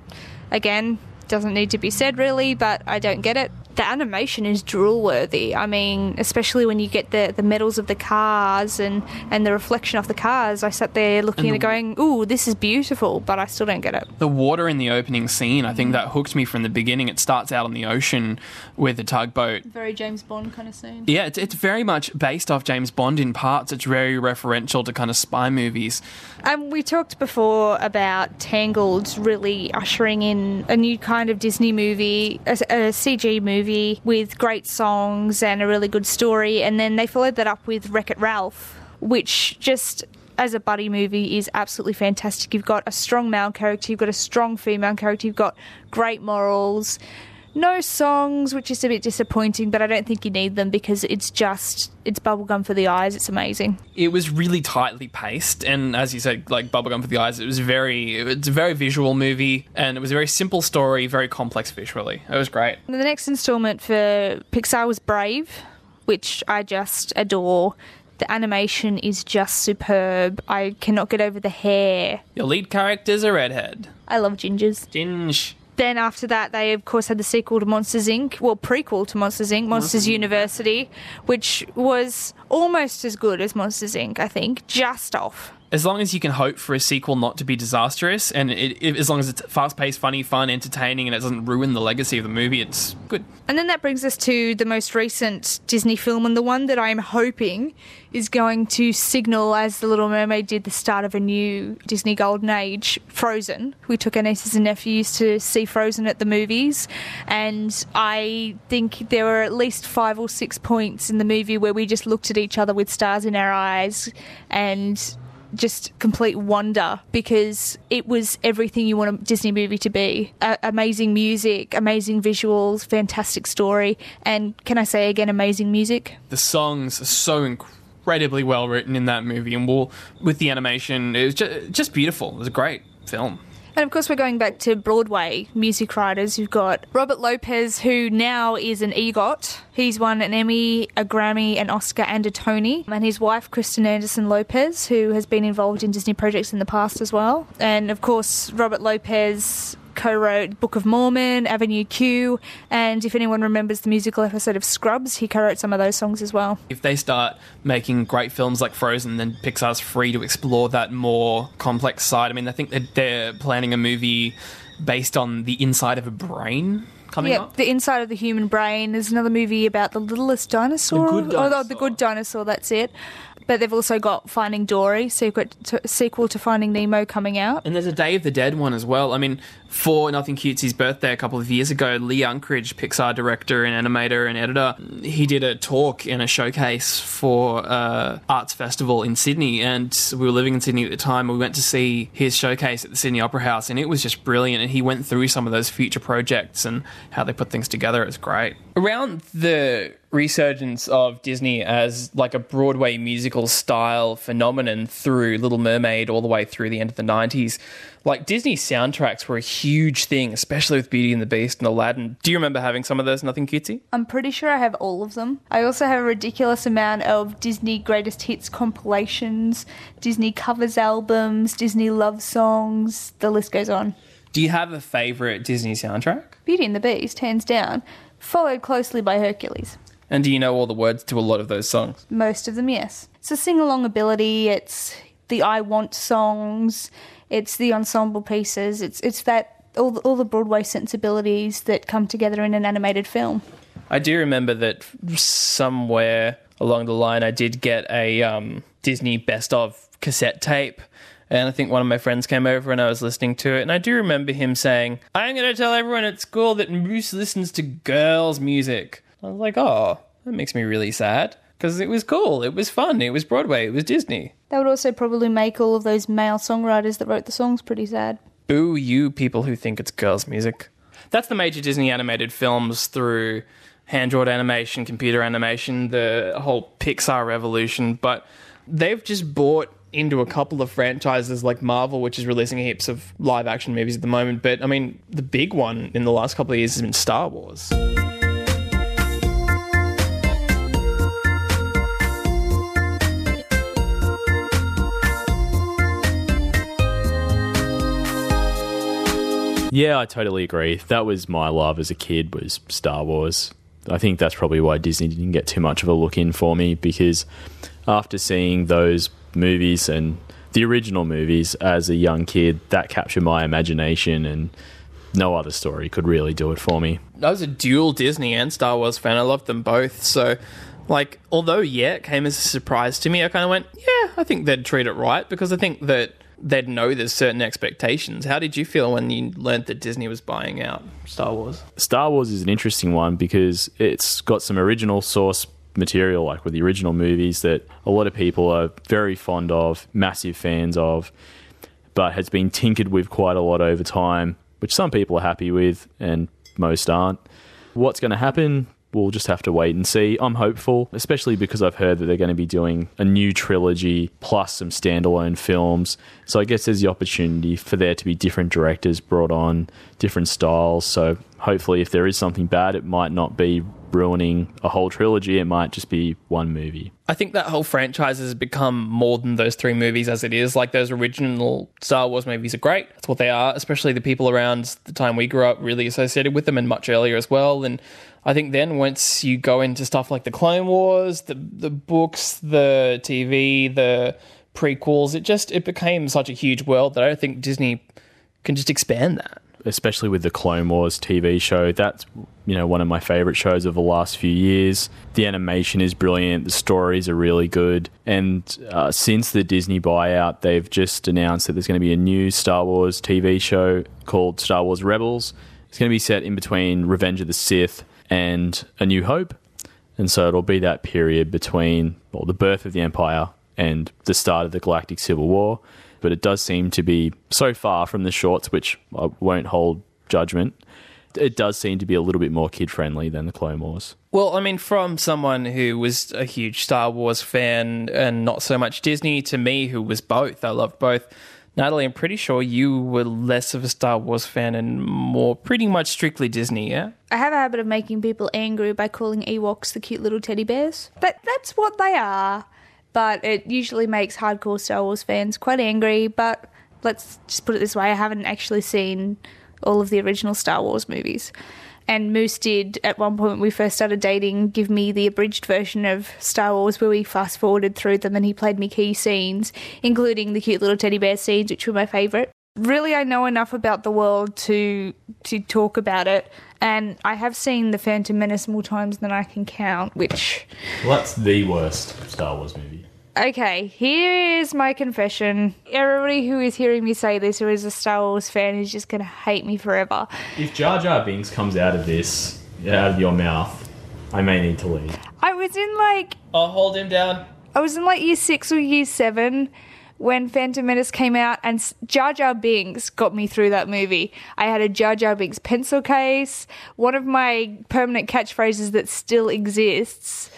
Again, doesn't need to be said really, but I don't get it. The animation is drool worthy. I mean, especially when you get the, the medals of the cars and, and the reflection of the cars. I sat there looking And at it the- going, ooh, this is beautiful, but I still don't get it. The water in the opening scene, I think that hooked me from the beginning. It starts out on the ocean with a tugboat. Very James Bond kind of scene. Yeah, it's, it's very much based off James Bond in parts. It's very referential to kind of spy movies. Um, we talked before about Tangled really ushering in a new kind of Disney movie, a, a CG movie with great songs and a really good story, and then they followed that up with Wreck It Ralph, which just as a buddy movie is absolutely fantastic. You've got a strong male character, you've got a strong female character, you've got great morals. No songs, which is a bit disappointing, but I don't think you need them because it's just it's bubblegum for the eyes. It's amazing. It was really tightly paced, and as you said, like bubblegum for the eyes. It was very, it's a very visual movie, and it was a very simple story, very complex visually. It was great. The next installment for Pixar was Brave, which I just adore. The animation is just superb. I cannot get over the hair. Your lead character's a redhead. I love gingers. Ginge. Then after that, they of course had the sequel to Monsters Inc. Well, prequel to Monsters Inc. Monsters University, which was almost as good as Monsters Inc. I think, just off. As long as you can hope for a sequel not to be disastrous, and it, it, as long as it's fast paced, funny, fun, entertaining, and it doesn't ruin the legacy of the movie, it's good. And then that brings us to the most recent Disney film, and the one that I'm hoping is going to signal, as The Little Mermaid did, the start of a new Disney Golden Age, Frozen. We took our nieces and nephews to see Frozen at the movies, and I think there were at least five or six points in the movie where we just looked at each other with stars in our eyes and just complete wonder because it was everything you want a Disney movie to be. Amazing music, amazing visuals, fantastic story, and can I say again, amazing music? The songs are so incredibly well written in that movie, and we'll, with the animation, it was just, just beautiful. It was a great film. And of course, we're going back to Broadway music writers. You've got Robert Lopez, who now is an EGOT. He's won an Emmy, a Grammy, an Oscar, and a Tony. And his wife, Kristen Anderson Lopez, who has been involved in Disney projects in the past as well. And of course, Robert Lopez co-wrote Book of Mormon, Avenue Q, and if anyone remembers the musical episode of Scrubs, he co-wrote some of those songs as well. If they start making great films like Frozen, then Pixar's free to explore that more complex side. I mean, I think that they're planning a movie based on the inside of a brain coming Yeah, up. the inside of the human brain. There's another movie about the littlest dinosaur. The Good Oh, the- the good dinosaur. That's it. But they've also got Finding Dory, secret to, sequel to Finding Nemo, coming out. And there's a Day of the Dead one as well. I mean, for Nothing Cutesy's birthday a couple of years ago, Lee Unkrich, Pixar director and animator and editor, he did a talk in a showcase for uh, Arts Festival in Sydney. And we were living in Sydney at the time. We went to see his showcase at the Sydney Opera House, and it was just brilliant. And he went through some of those future projects and how they put things together It was great. Around the resurgence of Disney as like a Broadway musical style phenomenon through Little Mermaid all the way through the end of the 90s, like Disney soundtracks were a huge thing, especially with Beauty and the Beast and Aladdin. Do you remember having some of those? Nothing cutesy? I'm pretty sure I have all of them. I also have a ridiculous amount of Disney greatest hits compilations, Disney covers albums, Disney love songs, the list goes on. Do you have a favorite Disney soundtrack? Beauty and the Beast, hands down, followed closely by Hercules. And do you know all the words to a lot of those songs? Most of them, yes. It's a sing along ability, it's the I Want songs, it's the ensemble pieces, it's, it's that all the, all the Broadway sensibilities that come together in an animated film. I do remember that somewhere along the line I did get a um, Disney best of cassette tape. And I think one of my friends came over and I was listening to it. And I do remember him saying, I'm going to tell everyone at school that Moose listens to girls' music. I was like, oh, that makes me really sad. Because it was cool. It was fun. It was Broadway. It was Disney. That would also probably make all of those male songwriters that wrote the songs pretty sad. Boo you people who think it's girls' music. That's the major Disney animated films through hand drawn animation, computer animation, the whole Pixar revolution. But they've just bought into a couple of franchises like Marvel, which is releasing heaps of live action movies at the moment. But I mean, the big one in the last couple of years has been Star Wars. Yeah, I totally agree. That was my love as a kid was Star Wars. I think that's probably why Disney didn't get too much of a look in for me because after seeing those movies and the original movies as a young kid, that captured my imagination and no other story could really do it for me. I was a dual Disney and Star Wars fan. I loved them both. So, like, although, yeah, it came as a surprise to me, I kind of went, yeah, I think they'd treat it right because I think that they'd know there's certain expectations. How did you feel when you learnt that Disney was buying out Star Wars? Star Wars is an interesting one because it's got some original source material, like with the original movies, that a lot of people are very fond of, massive fans of, but has been tinkered with quite a lot over time, which some people are happy with and most aren't. What's going to happen? We'll just have to wait and see. I'm hopeful, especially because I've heard that they're going to be doing a new trilogy plus some standalone films. So I guess there's the opportunity for there to be different directors brought on, different styles. So hopefully, if there is something bad, it might not be ruining a whole trilogy. It might just be one movie. I think that whole franchise has become more than those three movies as it is. Like those original Star Wars movies are great. That's what they are, especially the people around the time we grew up really associated with them and much earlier as well. And I think then once you go into stuff like the Clone Wars, the the books, the TV, the prequels, it just it became such a huge world that I don't think Disney can just expand that especially with the Clone Wars TV show. That's you know one of my favorite shows of the last few years. The animation is brilliant. The stories are really good. And uh, since the Disney buyout, they've just announced that there's going to be a new Star Wars TV show called Star Wars Rebels. It's going to be set in between Revenge of the Sith and A New Hope. And so it'll be that period between well, the birth of the Empire and the start of the Galactic Civil War but it does seem to be so far from the shorts, which I won't hold judgment. It does seem to be a little bit more kid friendly than the Clone Wars. Well, I mean, from someone who was a huge Star Wars fan and not so much Disney to me, who was both, I loved both. Natalie, I'm pretty sure you were less of a Star Wars fan and more pretty much strictly Disney, yeah? I have a habit of making people angry by calling Ewoks the cute little teddy bears. But that's what they are but it usually makes hardcore Star Wars fans quite angry. But let's just put it this way I haven't actually seen all of the original Star Wars movies. And Moose did, at one point when we first started dating, give me the abridged version of Star Wars where we fast forwarded through them and he played me key scenes, including the cute little teddy bear scenes, which were my favourite. Really, I know enough about the world to to talk about it, and I have seen the Phantom Menace more times than I can count. Which, well, that's the worst Star Wars movie. Okay, here is my confession. Everybody who is hearing me say this, who is a Star Wars fan, is just going to hate me forever. If Jar Jar Binks comes out of this, out of your mouth, I may need to leave. I was in like. I'll hold him down. I was in like year six or year seven when Phantom Menace came out, and Jar Jar Binks got me through that movie. I had a Jar Jar Binks pencil case. One of my permanent catchphrases that still exists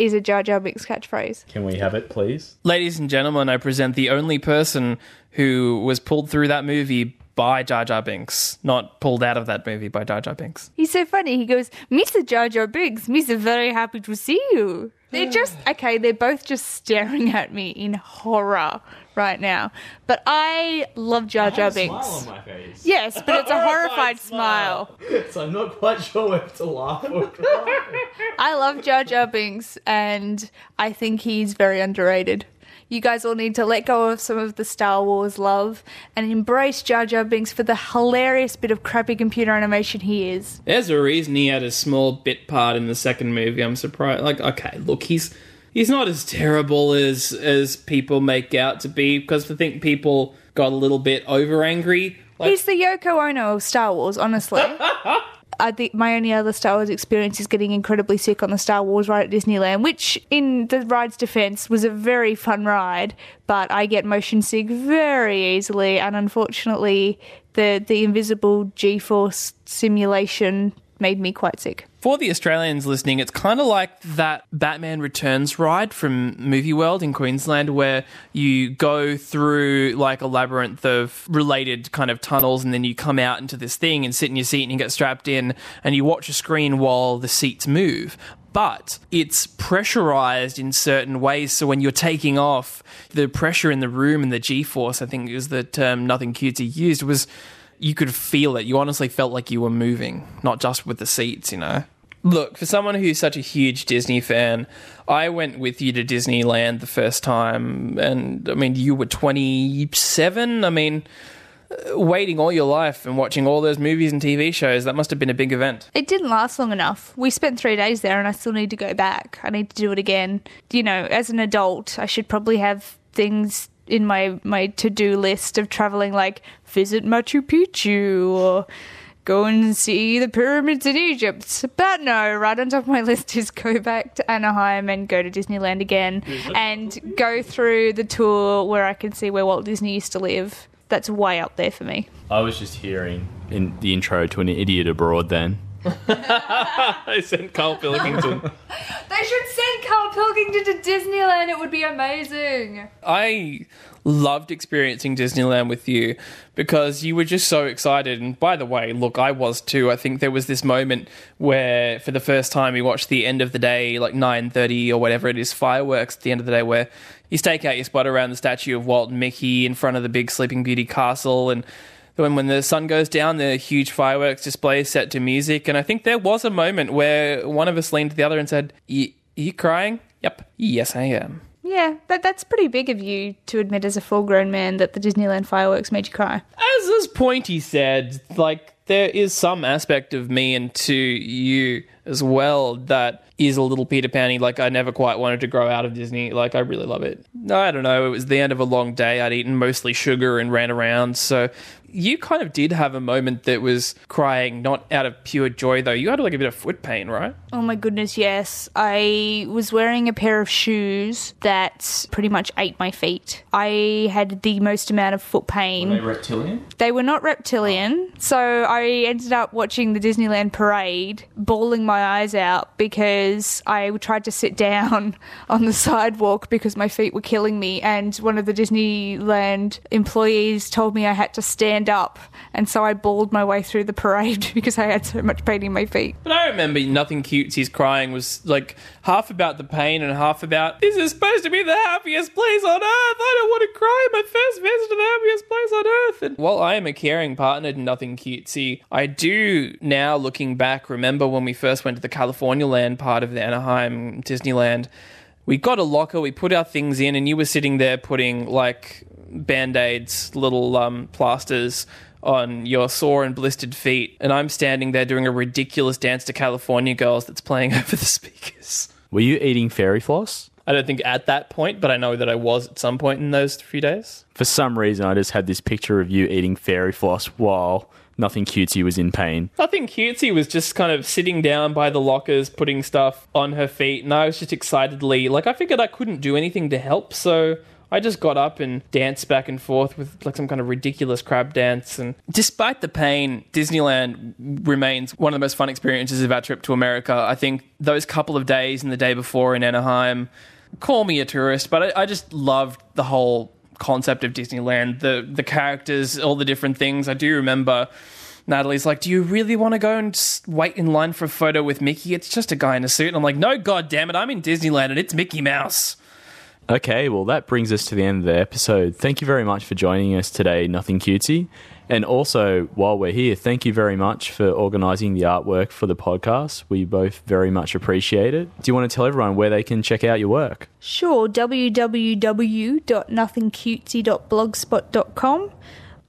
is a Jar Jar Binks catchphrase. Can we have it, please? Ladies and gentlemen, I present the only person who was pulled through that movie by Jar Jar Binks, not pulled out of that movie by Jar Jar Binks. He's so funny. He goes, Mr. Jar Jar Binks, Mr. Very happy to see you. They're just, okay, they're both just staring at me in horror right now. But I love Jar Jar Binks. smile on my face. Yes, but it's a horrified smile. So I'm not quite sure whether to laugh or cry. I love Jar Jar Binks, and I think he's very underrated. You guys all need to let go of some of the Star Wars love and embrace Jar Jar Binks for the hilarious bit of crappy computer animation he is. There's a reason he had a small bit part in the second movie. I'm surprised. Like, okay, look, he's he's not as terrible as as people make out to be because I think people got a little bit over angry. Like, He's the Yoko Ono of Star Wars, honestly. I think my only other Star Wars experience is getting incredibly sick on the Star Wars ride at Disneyland, which, in the ride's defense, was a very fun ride, but I get motion sick very easily, and unfortunately, the, the invisible G Force simulation made me quite sick. For the Australians listening, it's kind of like that Batman Returns ride from Movie World in Queensland, where you go through like a labyrinth of related kind of tunnels, and then you come out into this thing and sit in your seat and you get strapped in, and you watch a screen while the seats move. But it's pressurized in certain ways. So when you're taking off, the pressure in the room and the G force, I think is the term Nothing Cutesy used, was you could feel it. You honestly felt like you were moving, not just with the seats, you know. Look, for someone who's such a huge Disney fan, I went with you to Disneyland the first time, and I mean, you were 27. I mean, uh, waiting all your life and watching all those movies and TV shows, that must have been a big event. It didn't last long enough. We spent three days there, and I still need to go back. I need to do it again. You know, as an adult, I should probably have things in my my to do list of traveling, like visit Machu Picchu or go and see the pyramids in Egypt. But no, right on top of my list is go back to Anaheim and go to Disneyland again and go through the tour where I can see where Walt Disney used to live. That's way up there for me. I was just hearing in the intro to an idiot abroad then. I sent Carl Pilkington. They should send Carl Pilkington to Disneyland. It would be amazing. I loved experiencing Disneyland with you because you were just so excited. And by the way, look, I was too. I think there was this moment where, for the first time, we watched the end of the day, like nine thirty or whatever it is, fireworks at the end of the day, where you stake out your spot around the statue of Walt and Mickey in front of the big Sleeping Beauty castle and. When, when the sun goes down, the huge fireworks display is set to music. And I think there was a moment where one of us leaned to the other and said, "Y- Are you crying? Yep. Yes, I am. Yeah, that, that's pretty big of you to admit as a full grown man that the Disneyland fireworks made you cry. as as Pointy said, like there is some aspect of me and to you as well that is a little Peter Panny. Like I never quite wanted to grow out of Disney. Like I really love it. I don't know. It was the end of a long day. I'd eaten mostly sugar and ran around. So you kind of did have a moment that was crying, not out of pure joy though. You had like a bit of foot pain, right? Oh my goodness, yes. I was wearing a pair of shoes that pretty much ate my feet. I had the most amount of foot pain. reptilian? They were not reptilian, oh. so I ended up watching the Disneyland parade, bawling my eyes out because I tried to sit down on the sidewalk because my feet were killing me, and one of the Disneyland employees told me I had to stand up, and so I bawled my way through the parade because I had so much pain in my feet. But I remember nothing cutesy's crying was like half about the pain and half about this is supposed to be the happiest place on earth. I don't want to cry my first visit to the happiest place on earth. And while I am a caring partner to nothing cutesy, I do now looking back remember when we first went to the California land part of the Anaheim Disneyland. We got a locker, we put our things in, and you were sitting there putting like band aids, little um, plasters on your sore and blistered feet, and I'm standing there doing a ridiculous dance to California Girls that's playing over the speakers. Were you eating fairy floss? I don't think at that point, but I know that I was at some point in those few days. For some reason, I just had this picture of you eating fairy floss while nothing cutesy was in pain. Nothing cutesy was just kind of sitting down by the lockers, putting stuff on her feet, and I was just excitedly like I figured I couldn't do anything to help, so I just got up and danced back and forth with like some kind of ridiculous crab dance. And despite the pain, Disneyland remains one of the most fun experiences of our trip to America. I think those couple of days and the day before in Anaheim, call me a tourist, but I, I just loved the whole concept of Disneyland, the the characters, all the different things. I do remember Natalie's like, "Do you really want to go and wait in line for a photo with Mickey? It's just a guy in a suit." And I'm like, "No, god damn it, I'm in Disneyland and it's Mickey Mouse." Okay, well, that brings us to the end of the episode. Thank you very much for joining us today, Nothing Cutesy. And also, while we're here, thank you very much for organising the artwork for the podcast. We both very much appreciate it. Do you want to tell everyone where they can check out your work? Sure, www.nothingcutesy.blogspot.com.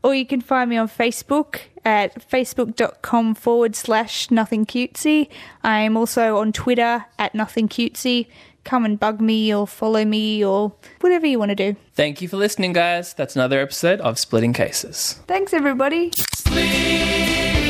Or you can find me on Facebook at facebook.com forward slash nothingcutesy. I am also on Twitter at nothingcutesy. Come and bug me or follow me or whatever you want to do. Thank you for listening, guys. That's another episode of Splitting Cases. Thanks, everybody. Splitting